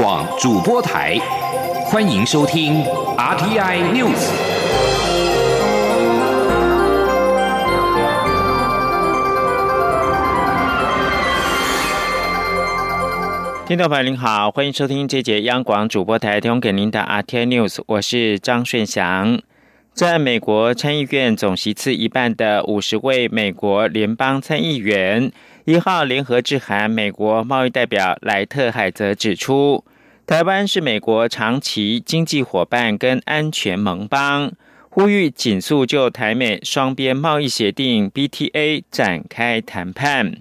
广主播台，欢迎收听 RTI News。听众朋友您好，欢迎收听这节央广主播台提供给您的 RTI News，我是张顺祥。在美国参议院总席次一半的五十位美国联邦参议员一号联合致函美国贸易代表莱特海泽，指出台湾是美国长期经济伙伴跟安全盟邦，呼吁紧速就台美双边贸易协定 BTA 展开谈判。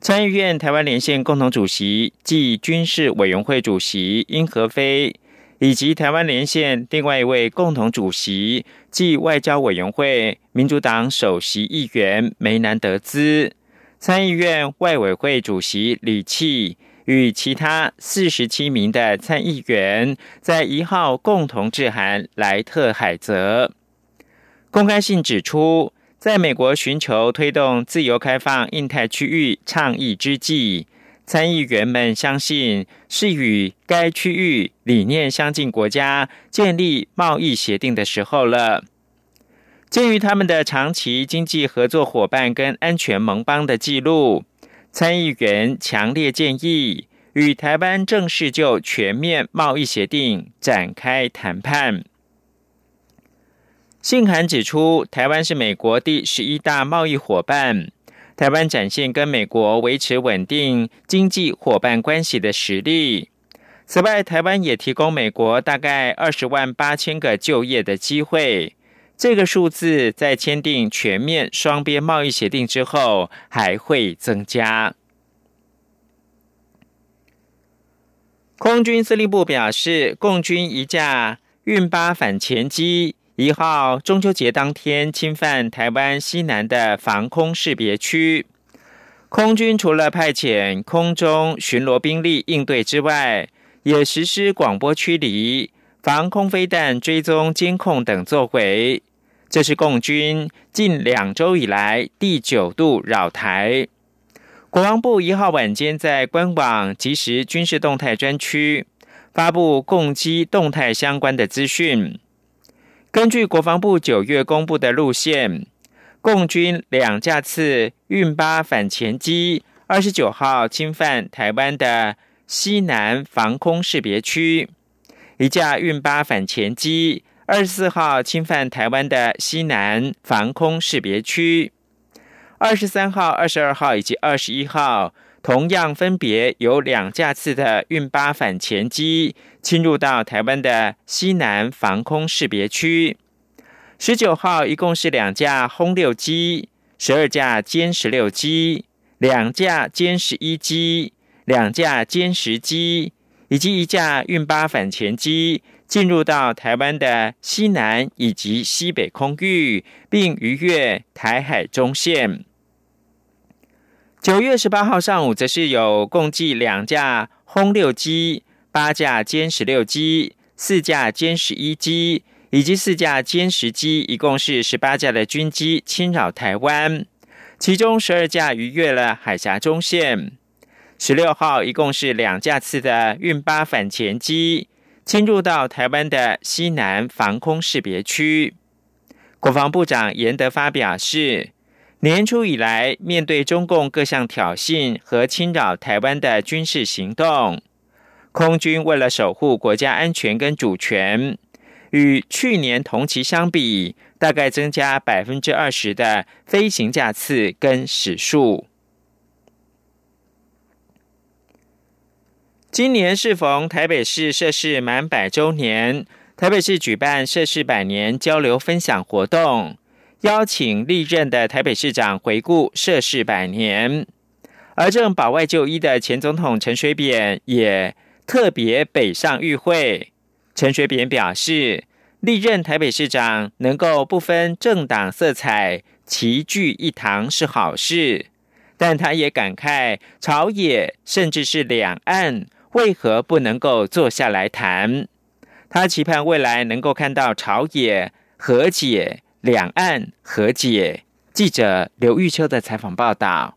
参议院台湾连线共同主席暨军事委员会主席殷和飞，以及台湾连线另外一位共同主席即外交委员会民主党首席议员梅南德兹，参议院外委会主席李契与其他四十七名的参议员在一号共同致函莱特海泽，公开信指出。在美国寻求推动自由开放印太区域倡议之际，参议员们相信是与该区域理念相近国家建立贸易协定的时候了。鉴于他们的长期经济合作伙伴跟安全盟邦的记录，参议员强烈建议与台湾正式就全面贸易协定展开谈判。信函指出，台湾是美国第十一大贸易伙伴，台湾展现跟美国维持稳定经济伙伴关系的实力。此外，台湾也提供美国大概二十万八千个就业的机会。这个数字在签订全面双边贸易协定之后还会增加。空军司令部表示，共军一架运八反潜机。一号中秋节当天侵犯台湾西南的防空识别区，空军除了派遣空中巡逻兵力应对之外，也实施广播驱离、防空飞弹追踪监控等作为。这是共军近两周以来第九度扰台。国防部一号晚间在官网即时军事动态专区发布共机动态相关的资讯。根据国防部九月公布的路线，共军两架次运八反潜机，二十九号侵犯台湾的西南防空识别区；一架运八反潜机，二十四号侵犯台湾的西南防空识别区；二十三号、二十二号以及二十一号。同样分别有两架次的运八反潜机侵入到台湾的西南防空识别区。十九号一共是两架轰六机、十二架歼十六机、两架歼十一机、两架歼十机以及一架运八反潜机进入到台湾的西南以及西北空域，并逾越台海中线。九月十八号上午，则是有共计两架轰六机、八架歼十六机、四架歼十一机以及四架歼十机，一共是十八架的军机侵扰台湾，其中十二架逾越了海峡中线。十六号，一共是两架次的运八反潜机侵入到台湾的西南防空识别区。国防部长严德发表示。年初以来，面对中共各项挑衅和侵扰台湾的军事行动，空军为了守护国家安全跟主权，与去年同期相比，大概增加百分之二十的飞行架次跟时数。今年适逢台北市设市满百周年，台北市举办设市百年交流分享活动。邀请历任的台北市长回顾涉事百年，而正保外就医的前总统陈水扁也特别北上与会。陈水扁表示，历任台北市长能够不分政党色彩齐聚一堂是好事，但他也感慨朝野甚至是两岸为何不能够坐下来谈？他期盼未来能够看到朝野和解。两岸和解。记者刘玉秋的采访报道。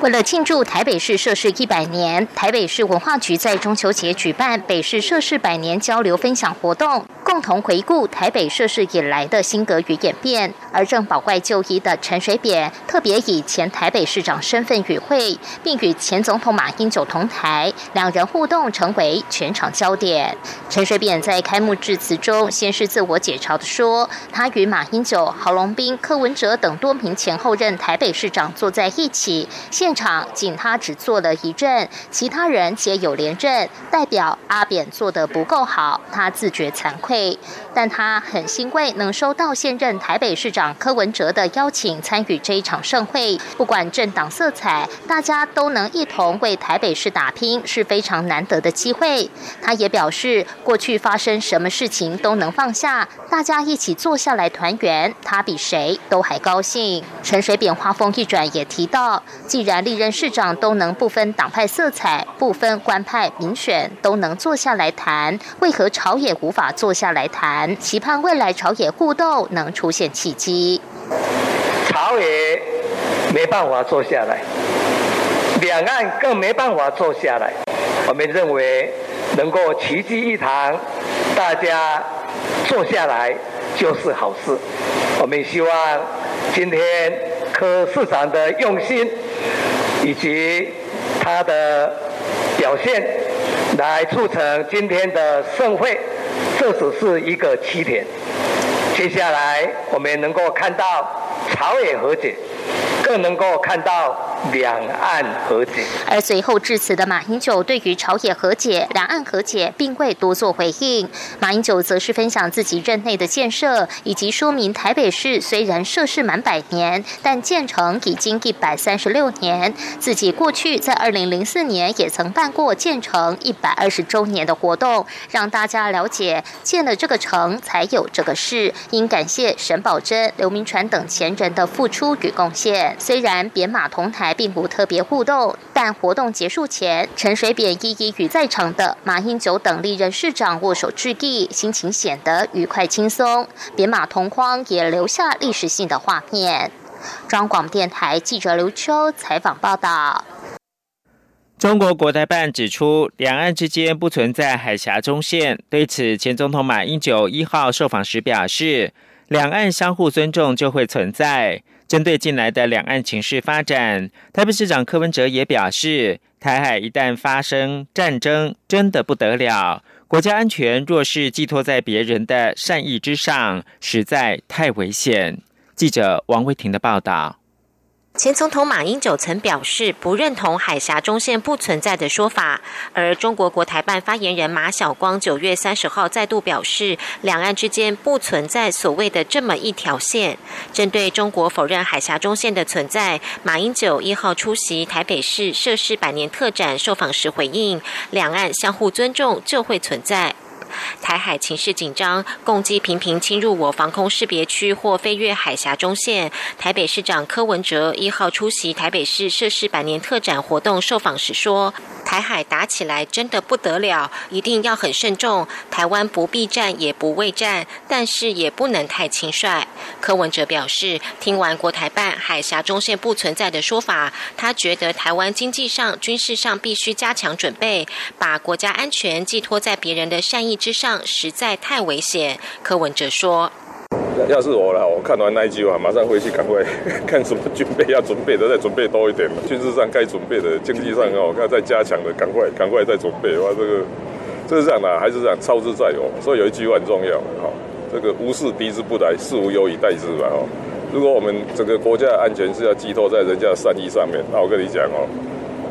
为了庆祝台北市设市一百年，台北市文化局在中秋节举办北市设市百年交流分享活动，共同回顾台北设市以来的新格与演变。而正保外就医的陈水扁特别以前台北市长身份与会，并与前总统马英九同台，两人互动成为全场焦点。陈水扁在开幕致辞中，先是自我解嘲的说，他与马英九、郝龙斌、柯文哲等多名前后任台北市长坐在一起，现。现场仅他只做了一阵，其他人皆有连阵，代表阿扁做得不够好，他自觉惭愧。但他很欣慰能收到现任台北市长柯文哲的邀请，参与这一场盛会。不管政党色彩，大家都能一同为台北市打拼，是非常难得的机会。他也表示，过去发生什么事情都能放下，大家一起坐下来团圆，他比谁都还高兴。陈水扁话锋一转，也提到，既然历任市长都能不分党派色彩、不分官派民选都能坐下来谈，为何朝野无法坐下来谈？期盼未来朝野互动能出现契机。朝野没办法坐下来，两岸更没办法坐下来。我们认为能够齐聚一堂，大家坐下来就是好事。我们希望今天柯市长的用心。以及他的表现，来促成今天的盛会，这只是一个起点。接下来我们能够看到朝野和解，更能够看到。两岸和解。而随后致辞的马英九对于朝野和解、两岸和解，并未多做回应。马英九则是分享自己任内的建设，以及说明台北市虽然设市满百年，但建成已经一百三十六年。自己过去在二零零四年也曾办过建成一百二十周年的活动，让大家了解建了这个城才有这个市。应感谢沈葆桢、刘铭传等前人的付出与贡献。虽然扁马同台。并不特别互动，但活动结束前，陈水扁一一与在场的马英九等历任市长握手致意，心情显得愉快轻松。扁马同框也留下历史性的画面。中广电台记者刘秋采访报道。中国国台办指出，两岸之间不存在海峡中线。对此，前总统马英九一号受访时表示，两岸相互尊重就会存在。针对近来的两岸情势发展，台北市长柯文哲也表示，台海一旦发生战争，真的不得了。国家安全若是寄托在别人的善意之上，实在太危险。记者王维婷的报道。前总统马英九曾表示不认同海峡中线不存在的说法，而中国国台办发言人马晓光九月三十号再度表示，两岸之间不存在所谓的这么一条线。针对中国否认海峡中线的存在，马英九一号出席台北市涉事百年特展受访时回应：两岸相互尊重就会存在。台海情势紧张，共机频频侵入我防空识别区或飞越海峡中线。台北市长柯文哲一号出席台北市涉事百年特展活动受访时说：“台海打起来真的不得了，一定要很慎重。台湾不避战也不畏战，但是也不能太轻率。”柯文哲表示，听完国台办海峡中线不存在的说法，他觉得台湾经济上、军事上必须加强准备，把国家安全寄托在别人的善意。之上实在太危险，柯文哲说：“要是我了，我看完那一句话，马上回去赶快 看什么准备要准备的，再准备多一点。军事上该准备的，经济上哦，看再加强的，赶快赶快再准备。哇，这个这是这样的，还是这样，操之在我。所以有一句话很重要，哈，这个无事敌之不来，事无忧以待之吧。哦，如果我们整个国家的安全是要寄托在人家的善意上面，那我跟你讲哦，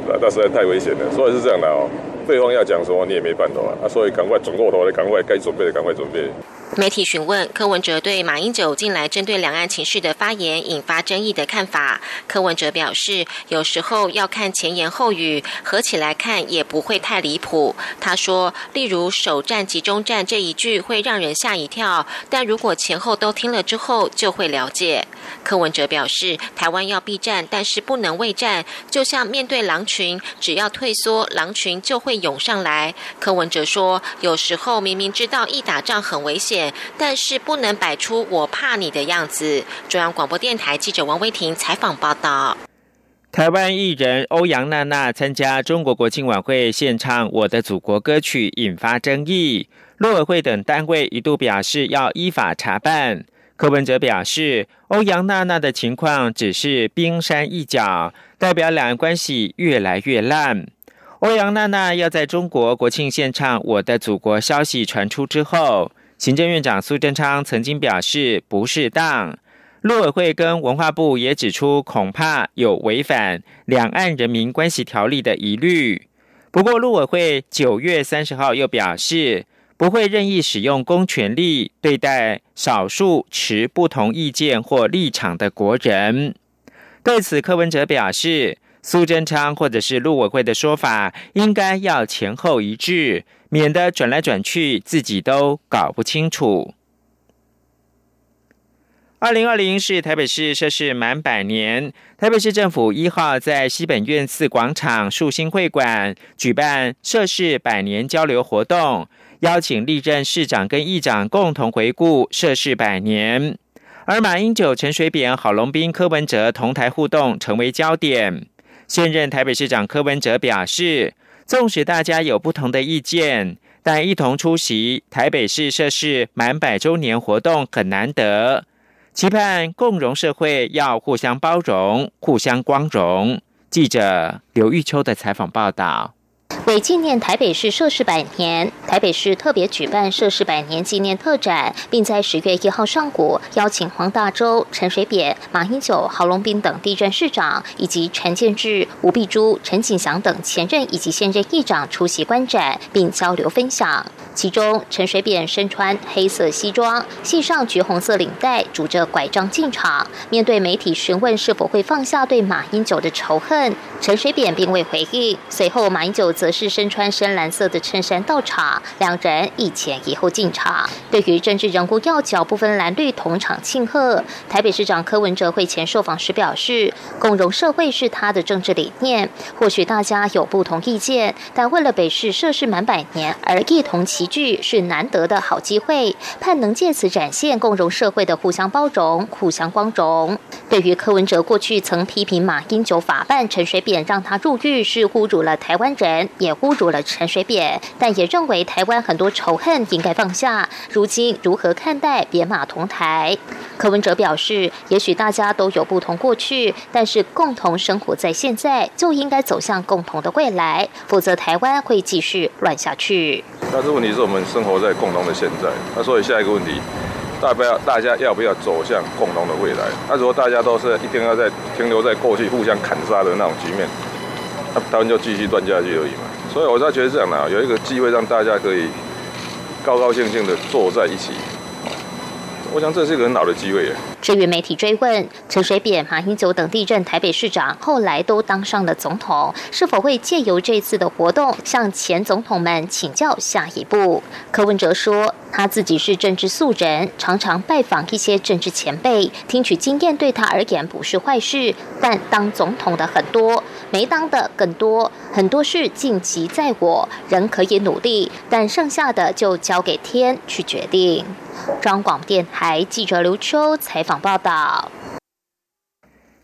那那实在太危险了。所以是这样的哦。”对方要讲什么，你也没办法啊，所以赶快转过头来，赶快该准备的赶快准备。媒体询问柯文哲对马英九近来针对两岸情势的发言引发争议的看法，柯文哲表示，有时候要看前言后语，合起来看也不会太离谱。他说，例如“首战集中战”这一句会让人吓一跳，但如果前后都听了之后，就会了解。柯文哲表示，台湾要避战，但是不能畏战。就像面对狼群，只要退缩，狼群就会涌上来。柯文哲说，有时候明明知道一打仗很危险，但是不能摆出我怕你的样子。中央广播电台记者王威婷采访报道。台湾艺人欧阳娜娜参加中国国庆晚会献唱《我的祖国》歌曲，引发争议。陆委会等单位一度表示要依法查办。柯文哲表示，欧阳娜娜的情况只是冰山一角，代表两岸关系越来越烂。欧阳娜娜要在中国国庆献唱《我的祖国》消息传出之后，行政院长苏贞昌曾经表示不适当。陆委会跟文化部也指出，恐怕有违反《两岸人民关系条例》的疑虑。不过，陆委会九月三十号又表示，不会任意使用公权力对待少数持不同意见或立场的国人。对此，柯文哲表示，苏贞昌或者是陆委会的说法，应该要前后一致，免得转来转去，自己都搞不清楚。二零二零是台北市设市满百年，台北市政府一号在西本院寺广场树兴会馆举办设市百年交流活动，邀请历任市长跟议长共同回顾设市百年，而马英九、陈水扁、郝龙斌、柯文哲同台互动成为焦点。现任台北市长柯文哲表示，纵使大家有不同的意见，但一同出席台北市设市满百周年活动很难得。期盼共荣社会要互相包容、互相光荣。记者刘玉秋的采访报道。为纪念台北市设市百年，台北市特别举办设市百年纪念特展，并在十月一号上午邀请黄大洲、陈水扁、马英九、郝龙斌等地震市长，以及陈建志、吴碧珠、陈景祥等前任以及现任议长出席观展，并交流分享。其中，陈水扁身穿黑色西装，系上橘红色领带，拄着拐杖进场。面对媒体询问是否会放下对马英九的仇恨，陈水扁并未回应。随后，马英九则是身穿深蓝色的衬衫到场，两人一前一后进场。对于政治人物要角不分蓝绿同场庆贺，台北市长柯文哲会前受访时表示，共荣社会是他的政治理念。或许大家有不同意见，但为了北市设市满百年而一同齐聚，是难得的好机会。盼能借此展现共荣社会的互相包容、互相光荣。对于柯文哲过去曾批评马英九法办陈水扁让他入狱是侮辱了台湾人，也侮辱了陈水扁，但也认为台湾很多仇恨应该放下。如今如何看待扁马同台？柯文哲表示，也许大家都有不同过去，但是共同生活在现在，就应该走向共同的未来，否则台湾会继续乱下去。但是问题其实我们生活在共同的现在，那所以下一个问题。大不要大家要不要走向共同的未来？那如果大家都是一定要在停留在过去互相砍杀的那种局面，那他们就继续断下去而已嘛。所以我在觉得这样的，有一个机会让大家可以高高兴兴的坐在一起。我想这是一个很好的机会耶。至于媒体追问陈水扁、马英九等地震台北市长，后来都当上了总统，是否会借由这次的活动向前总统们请教下一步？柯文哲说，他自己是政治素人，常常拜访一些政治前辈，听取经验对他而言不是坏事。但当总统的很多，没当的更多，很多事尽其在我，人可以努力，但剩下的就交给天去决定。中广电台记者刘秋采访报道。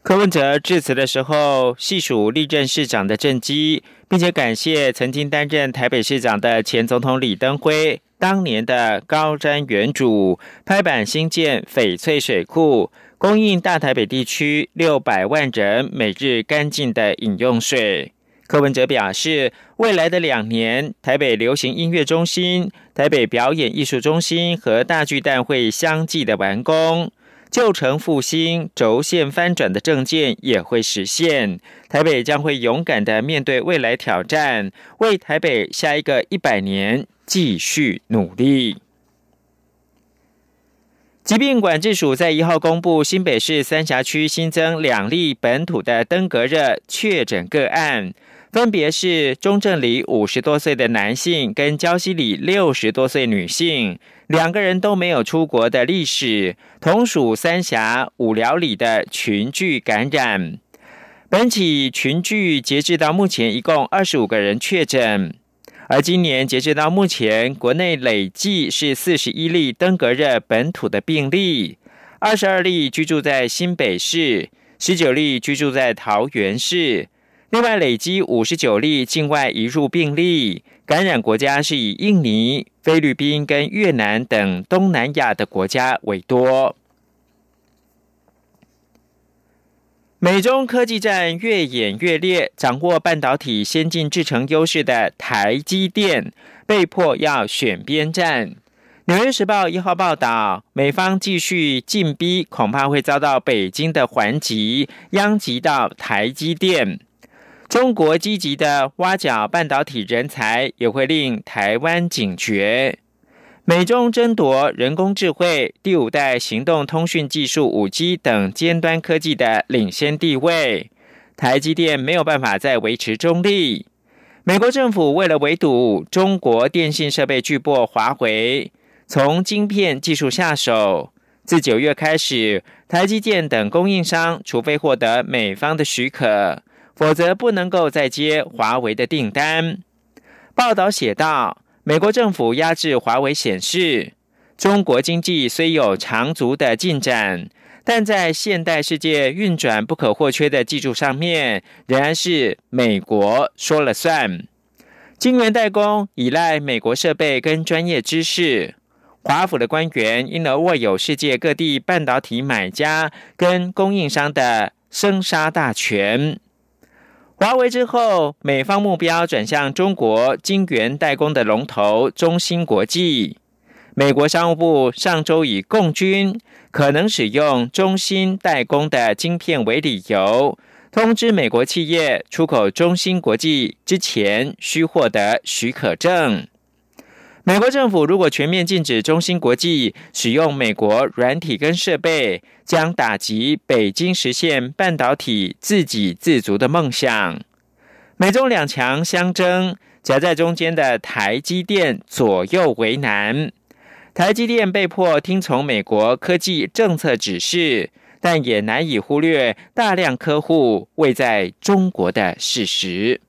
柯文哲致辞的时候，细数历任市长的政绩，并且感谢曾经担任台北市长的前总统李登辉当年的高瞻远瞩，拍板兴建翡翠水库，供应大台北地区六百万人每日干净的饮用水。柯文哲表示，未来的两年，台北流行音乐中心、台北表演艺术中心和大巨蛋会相继的完工，旧城复兴、轴线翻转的政见也会实现。台北将会勇敢的面对未来挑战，为台北下一个一百年继续努力。疾病管制署在一号公布，新北市三峡区新增两例本土的登革热确诊个案。分别是中正里五十多岁的男性跟礁溪里六十多岁女性，两个人都没有出国的历史，同属三峡五寮里的群聚感染。本起群聚截至到目前一共二十五个人确诊，而今年截至到目前，国内累计是四十一例登革热本土的病例，二十二例居住在新北市。十九例居住在桃园市。另外，累积五十九例境外移入病例，感染国家是以印尼、菲律宾跟越南等东南亚的国家为多。美中科技战越演越烈，掌握半导体先进制程优势的台积电被迫要选边站。《纽约时报》一号报道，美方继续进逼，恐怕会遭到北京的还击，殃及到台积电。中国积极的挖角半导体人才，也会令台湾警觉。美中争夺人工智慧、第五代行动通讯技术、五 G 等尖端科技的领先地位，台积电没有办法再维持中立。美国政府为了围堵中国电信设备巨擘华为，从晶片技术下手。自九月开始，台积电等供应商，除非获得美方的许可，否则不能够再接华为的订单。报道写道。美国政府压制华为，显示中国经济虽有长足的进展，但在现代世界运转不可或缺的技术上面，仍然是美国说了算。晶圆代工依赖美国设备跟专业知识，华府的官员因而握有世界各地半导体买家跟供应商的生杀大权。华为之后，美方目标转向中国晶圆代工的龙头中芯国际。美国商务部上周以共军可能使用中芯代工的晶片为理由，通知美国企业出口中芯国际之前需获得许可证。美国政府如果全面禁止中芯国际使用美国软体跟设备，将打击北京实现半导体自给自足的梦想。美中两强相争，夹在中间的台积电左右为难。台积电被迫听从美国科技政策指示，但也难以忽略大量客户位在中国的事实。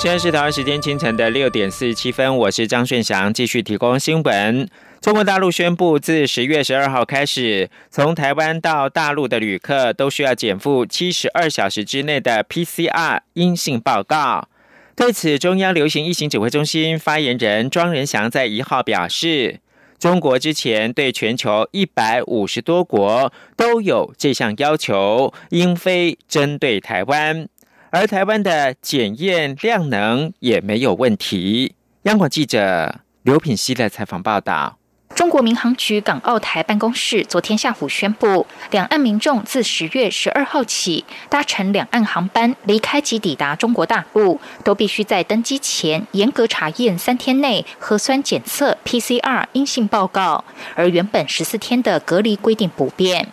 现在是台湾时间清晨的六点四十七分，我是张顺祥，继续提供新闻。中国大陆宣布，自十月十二号开始，从台湾到大陆的旅客都需要减负七十二小时之内的 PCR 阴性报告。对此，中央流行疫情指挥中心发言人庄仁祥在一号表示，中国之前对全球一百五十多国都有这项要求，应非针对台湾。而台湾的检验量能也没有问题。央广记者刘品希的采访报道：中国民航局港澳台办公室昨天下午宣布，两岸民众自十月十二号起搭乘两岸航班离开及抵达中国大陆，都必须在登机前严格查验三天内核酸检测 PCR 阴性报告，而原本十四天的隔离规定不变。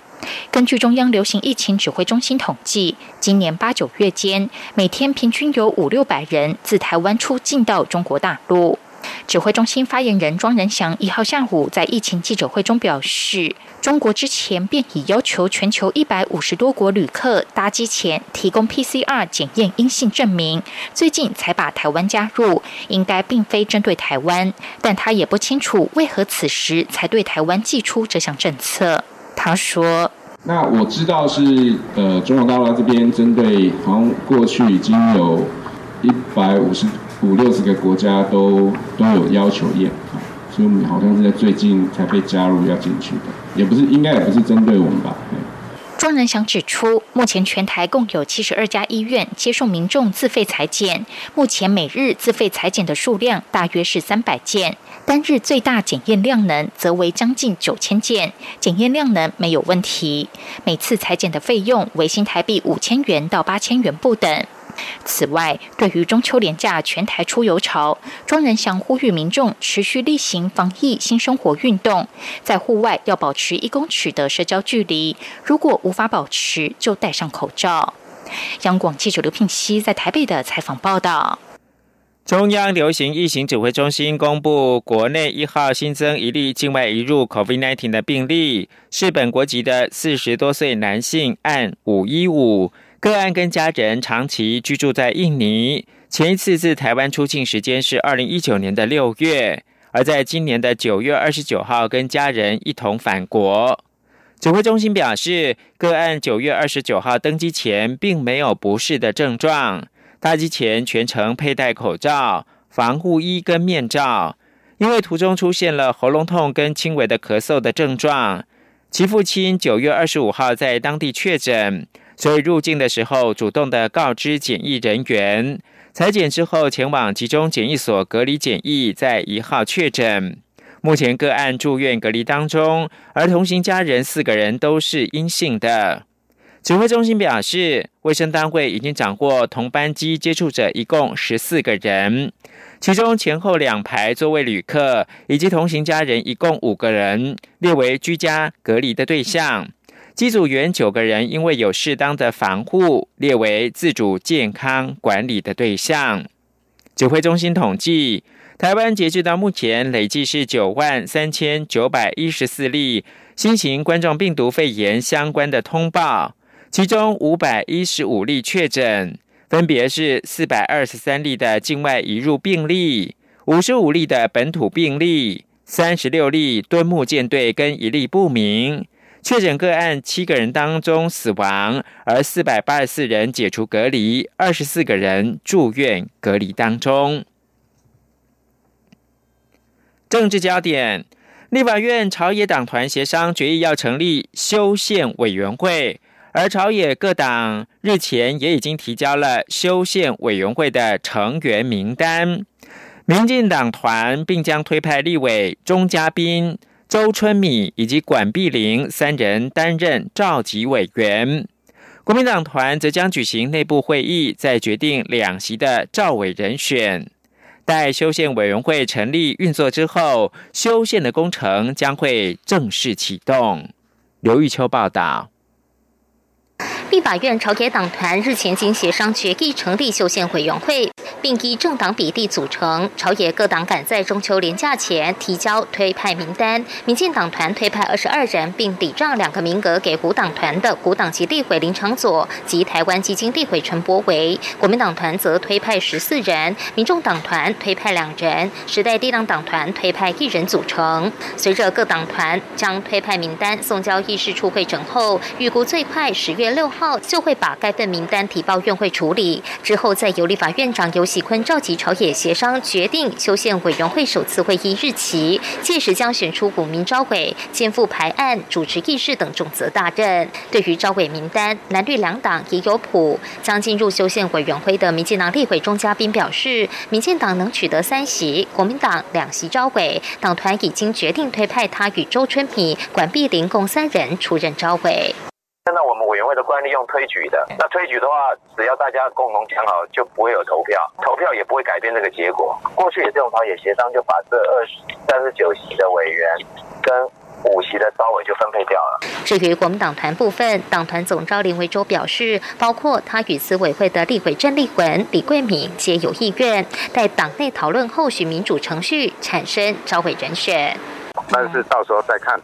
根据中央流行疫情指挥中心统计，今年八九月间，每天平均有五六百人自台湾出境到中国大陆。指挥中心发言人庄仁祥一号下午在疫情记者会中表示，中国之前便已要求全球一百五十多国旅客搭机前提供 PCR 检验阴性证明，最近才把台湾加入，应该并非针对台湾，但他也不清楚为何此时才对台湾寄出这项政策。他说：“那我知道是呃，中国大陆这边针对好像过去已经有一百五十五六十个国家都都有要求验，所以我们好像是在最近才被加入要进去的，也不是应该也不是针对我们吧。”庄仁祥指出，目前全台共有七十二家医院接受民众自费裁剪，目前每日自费裁剪的数量大约是三百件，单日最大检验量能则为将近九千件，检验量能没有问题。每次裁剪的费用为新台币五千元到八千元不等。此外，对于中秋连假全台出游潮，庄仁祥呼吁民众持续例行防疫新生活运动，在户外要保持一公尺的社交距离，如果无法保持，就戴上口罩。央广记者刘聘熙在台北的采访报道。中央流行疫情指挥中心公布，国内一号新增一例境外移入 COVID-19 的病例，是本国籍的四十多岁男性，按五一五个案跟家人长期居住在印尼，前一次自台湾出境时间是二零一九年的六月，而在今年的九月二十九号跟家人一同返国。指挥中心表示，个案九月二十九号登机前并没有不适的症状。搭机前全程佩戴口罩、防护衣跟面罩，因为途中出现了喉咙痛跟轻微的咳嗽的症状。其父亲九月二十五号在当地确诊，所以入境的时候主动的告知检疫人员，裁检之后前往集中检疫所隔离检疫，在一号确诊。目前个案住院隔离当中，而同行家人四个人都是阴性的。指挥中心表示，卫生单位已经掌握同班机接触者一共十四个人，其中前后两排座位旅客以及同行家人一共五个人列为居家隔离的对象。机组员九个人因为有适当的防护，列为自主健康管理的对象。指挥中心统计，台湾截至到目前累计是九万三千九百一十四例新型冠状病毒肺炎相关的通报。其中五百一十五例确诊，分别是四百二十三例的境外移入病例，五十五例的本土病例，三十六例敦木舰队跟一例不明确诊个案，七个人当中死亡，而四百八十四人解除隔离，二十四个人住院隔离当中。政治焦点，立法院朝野党团协商决议要成立修宪委员会。而朝野各党日前也已经提交了修宪委员会的成员名单，民进党团并将推派立委钟嘉宾、周春米以及管碧玲三人担任召集委员，国民党团则将举行内部会议，再决定两席的召委人选。待修宪委员会成立运作之后，修宪的工程将会正式启动。刘玉秋报道。立法院朝野党团日前经协商决议成立修宪委员会，并依政党比例组成。朝野各党赶在中秋连假前提交推派名单。民进党团推派二十二人，并抵账两个名额给古党团的古党籍立委林长佐及台湾基金立委陈柏维。国民党团则推派十四人，民众党团推派两人，时代力量党团推派一人组成。随着各党团将推派名单送交议事处会诊后，预估最快十月六。号就会把该份名单提报院会处理，之后再由立法院长游喜坤召集朝野协商，决定修宪委员会首次会议日期。届时将选出五名招委，肩负排案、主持议事等重责大任。对于招委名单，蓝绿两党也有谱。将进入修宪委员会的民进党立委钟嘉宾表示，民进党能取得三席，国民党两席招委，党团已经决定推派他与周春米、管碧玲共三人出任招委。的惯例用推举的，那推举的话，只要大家共同讲好，就不会有投票，投票也不会改变这个结果。过去也是用朝野协商，就把这二十三十九席的委员跟五席的招委就分配掉了。至于国民党团部分，党团总召林维洲表示，包括他与资委会的立委郑立文、李桂敏皆有意愿，待党内讨论后续民主程序，产生招委人选。但是到时候再看，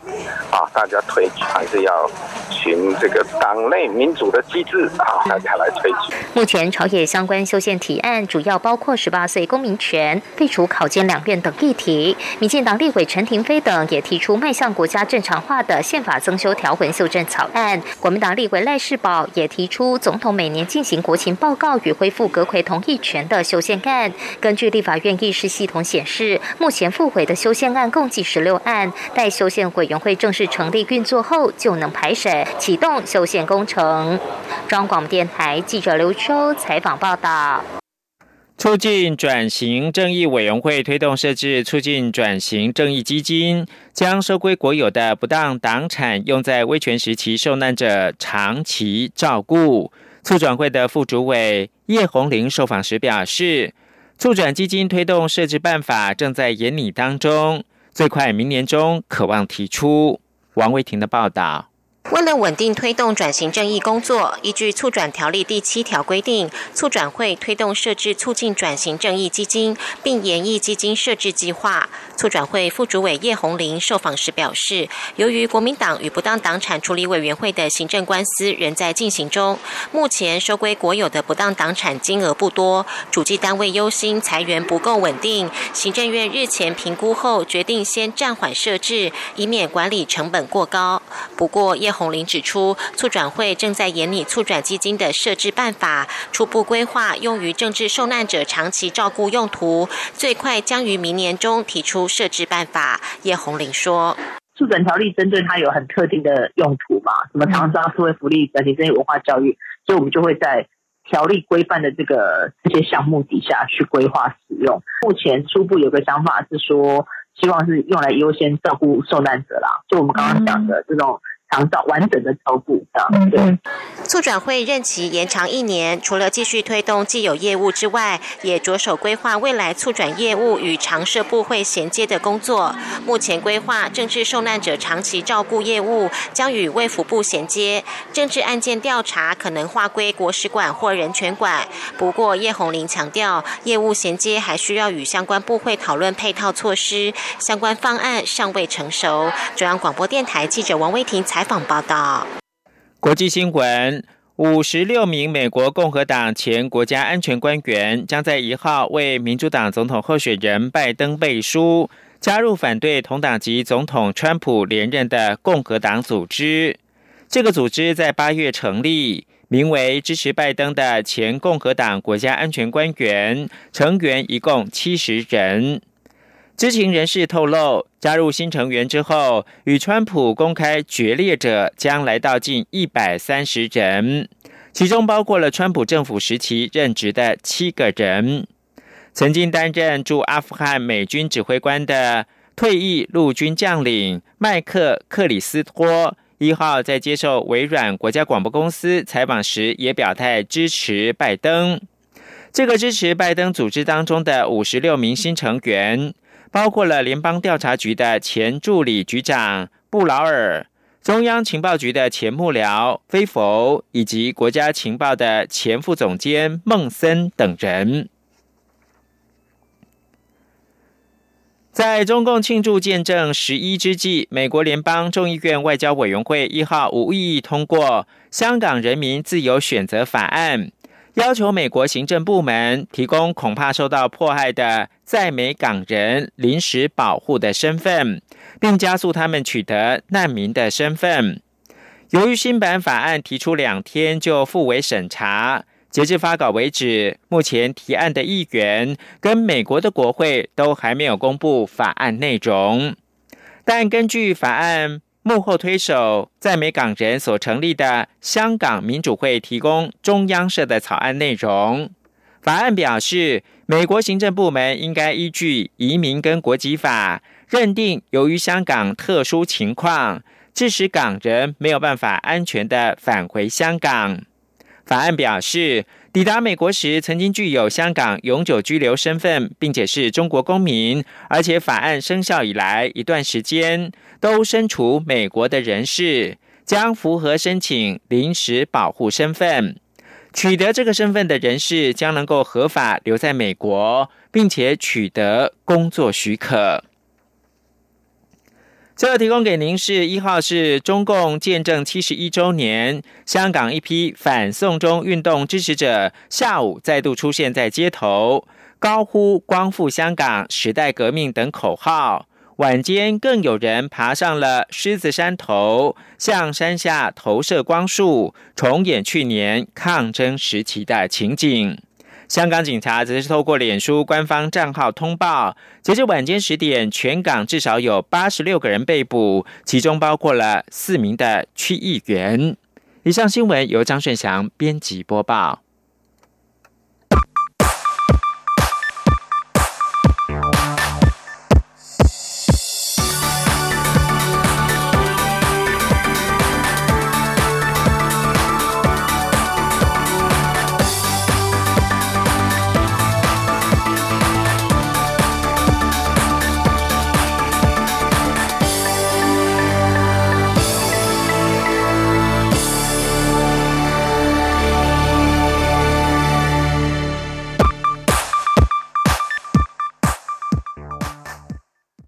啊，大家推举还是要循这个党内民主的机制啊，大家来推举。目前朝野相关修宪提案主要包括十八岁公民权、废除考监两院等议题。民进党立委陈廷飞等也提出迈向国家正常化的宪法增修条文修正草案。国民党立委赖世宝也提出总统每年进行国情报告与恢复阁魁同意权的修宪案。根据立法院议事系统显示，目前复回的修宪案共计十六案。案待修宪委员会正式成立运作后，就能排审启动修宪工程。中央广播电台记者刘秋采访报道。促进转型正义委员会推动设置促进转型正义基金，将收归国有的不当党产用在威权时期受难者长期照顾。促转会的副主委叶红玲受访时表示，促转基金推动设置办法正在研拟当中。最快明年中，渴望提出。王维婷的报道。为了稳定推动转型正义工作，依据促转条例第七条规定，促转会推动设置促进转型正义基金，并研议基金设置计划。促转会副主委叶红林受访时表示，由于国民党与不当党产处理委员会的行政官司仍在进行中，目前收归国有的不当党产金额不多，主计单位忧心财源不够稳定，行政院日前评估后决定先暂缓设置，以免管理成本过高。不过叶红。洪林指出，促转会正在研拟促转基金的设置办法，初步规划用于政治受难者长期照顾用途，最快将于明年中提出设置办法。叶洪林说：“促转条例针对它有很特定的用途嘛，什么长沙社会福利、转型这些文化教育，所以我们就会在条例规范的这个这些项目底下去规划使用。目前初步有个想法是说，希望是用来优先照顾受难者啦，就我们刚刚讲的这种。”长照完整的照顾，这样对。促转会任期延长一年，除了继续推动既有业务之外，也着手规划未来促转业务与常设部会衔接的工作。目前规划政治受难者长期照顾业务将与卫福部衔接，政治案件调查可能划归国史馆或人权馆。不过叶红林强调，业务衔接还需要与相关部会讨论配套措施，相关方案尚未成熟。中央广播电台记者王威婷采采访报道。国际新闻：五十六名美国共和党前国家安全官员将在一号为民主党总统候选人拜登背书，加入反对同党籍总统川普连任的共和党组织。这个组织在八月成立，名为“支持拜登的前共和党国家安全官员”，成员一共七十人。知情人士透露，加入新成员之后，与川普公开决裂者将来到近一百三十人，其中包括了川普政府时期任职的七个人。曾经担任驻阿富汗美军指挥官的退役陆军将领麦克克里斯托一号在接受微软国家广播公司采访时，也表态支持拜登。这个支持拜登组织当中的五十六名新成员。包括了联邦调查局的前助理局长布劳尔、中央情报局的前幕僚菲佛，以及国家情报的前副总监孟森等人。在中共庆祝建政十一之际，美国联邦众议院外交委员会一号无异议通过《香港人民自由选择法案》。要求美国行政部门提供恐怕受到迫害的在美港人临时保护的身份，并加速他们取得难民的身份。由于新版法案提出两天就复委审查，截至发稿为止，目前提案的议员跟美国的国会都还没有公布法案内容。但根据法案。幕后推手在美港人所成立的香港民主会提供中央社的草案内容。法案表示，美国行政部门应该依据移民跟国籍法，认定由于香港特殊情况，致使港人没有办法安全的返回香港。法案表示。抵达美国时，曾经具有香港永久居留身份，并且是中国公民，而且法案生效以来一段时间都身处美国的人士，将符合申请临时保护身份。取得这个身份的人士将能够合法留在美国，并且取得工作许可。最后提供给您是一号是中共建政七十一周年，香港一批反送中运动支持者下午再度出现在街头，高呼“光复香港”“时代革命”等口号。晚间更有人爬上了狮子山头，向山下投射光束，重演去年抗争时期的情景。香港警察则是透过脸书官方账号通报，截至晚间十点，全港至少有八十六个人被捕，其中包括了四名的区议员。以上新闻由张顺祥编辑播报。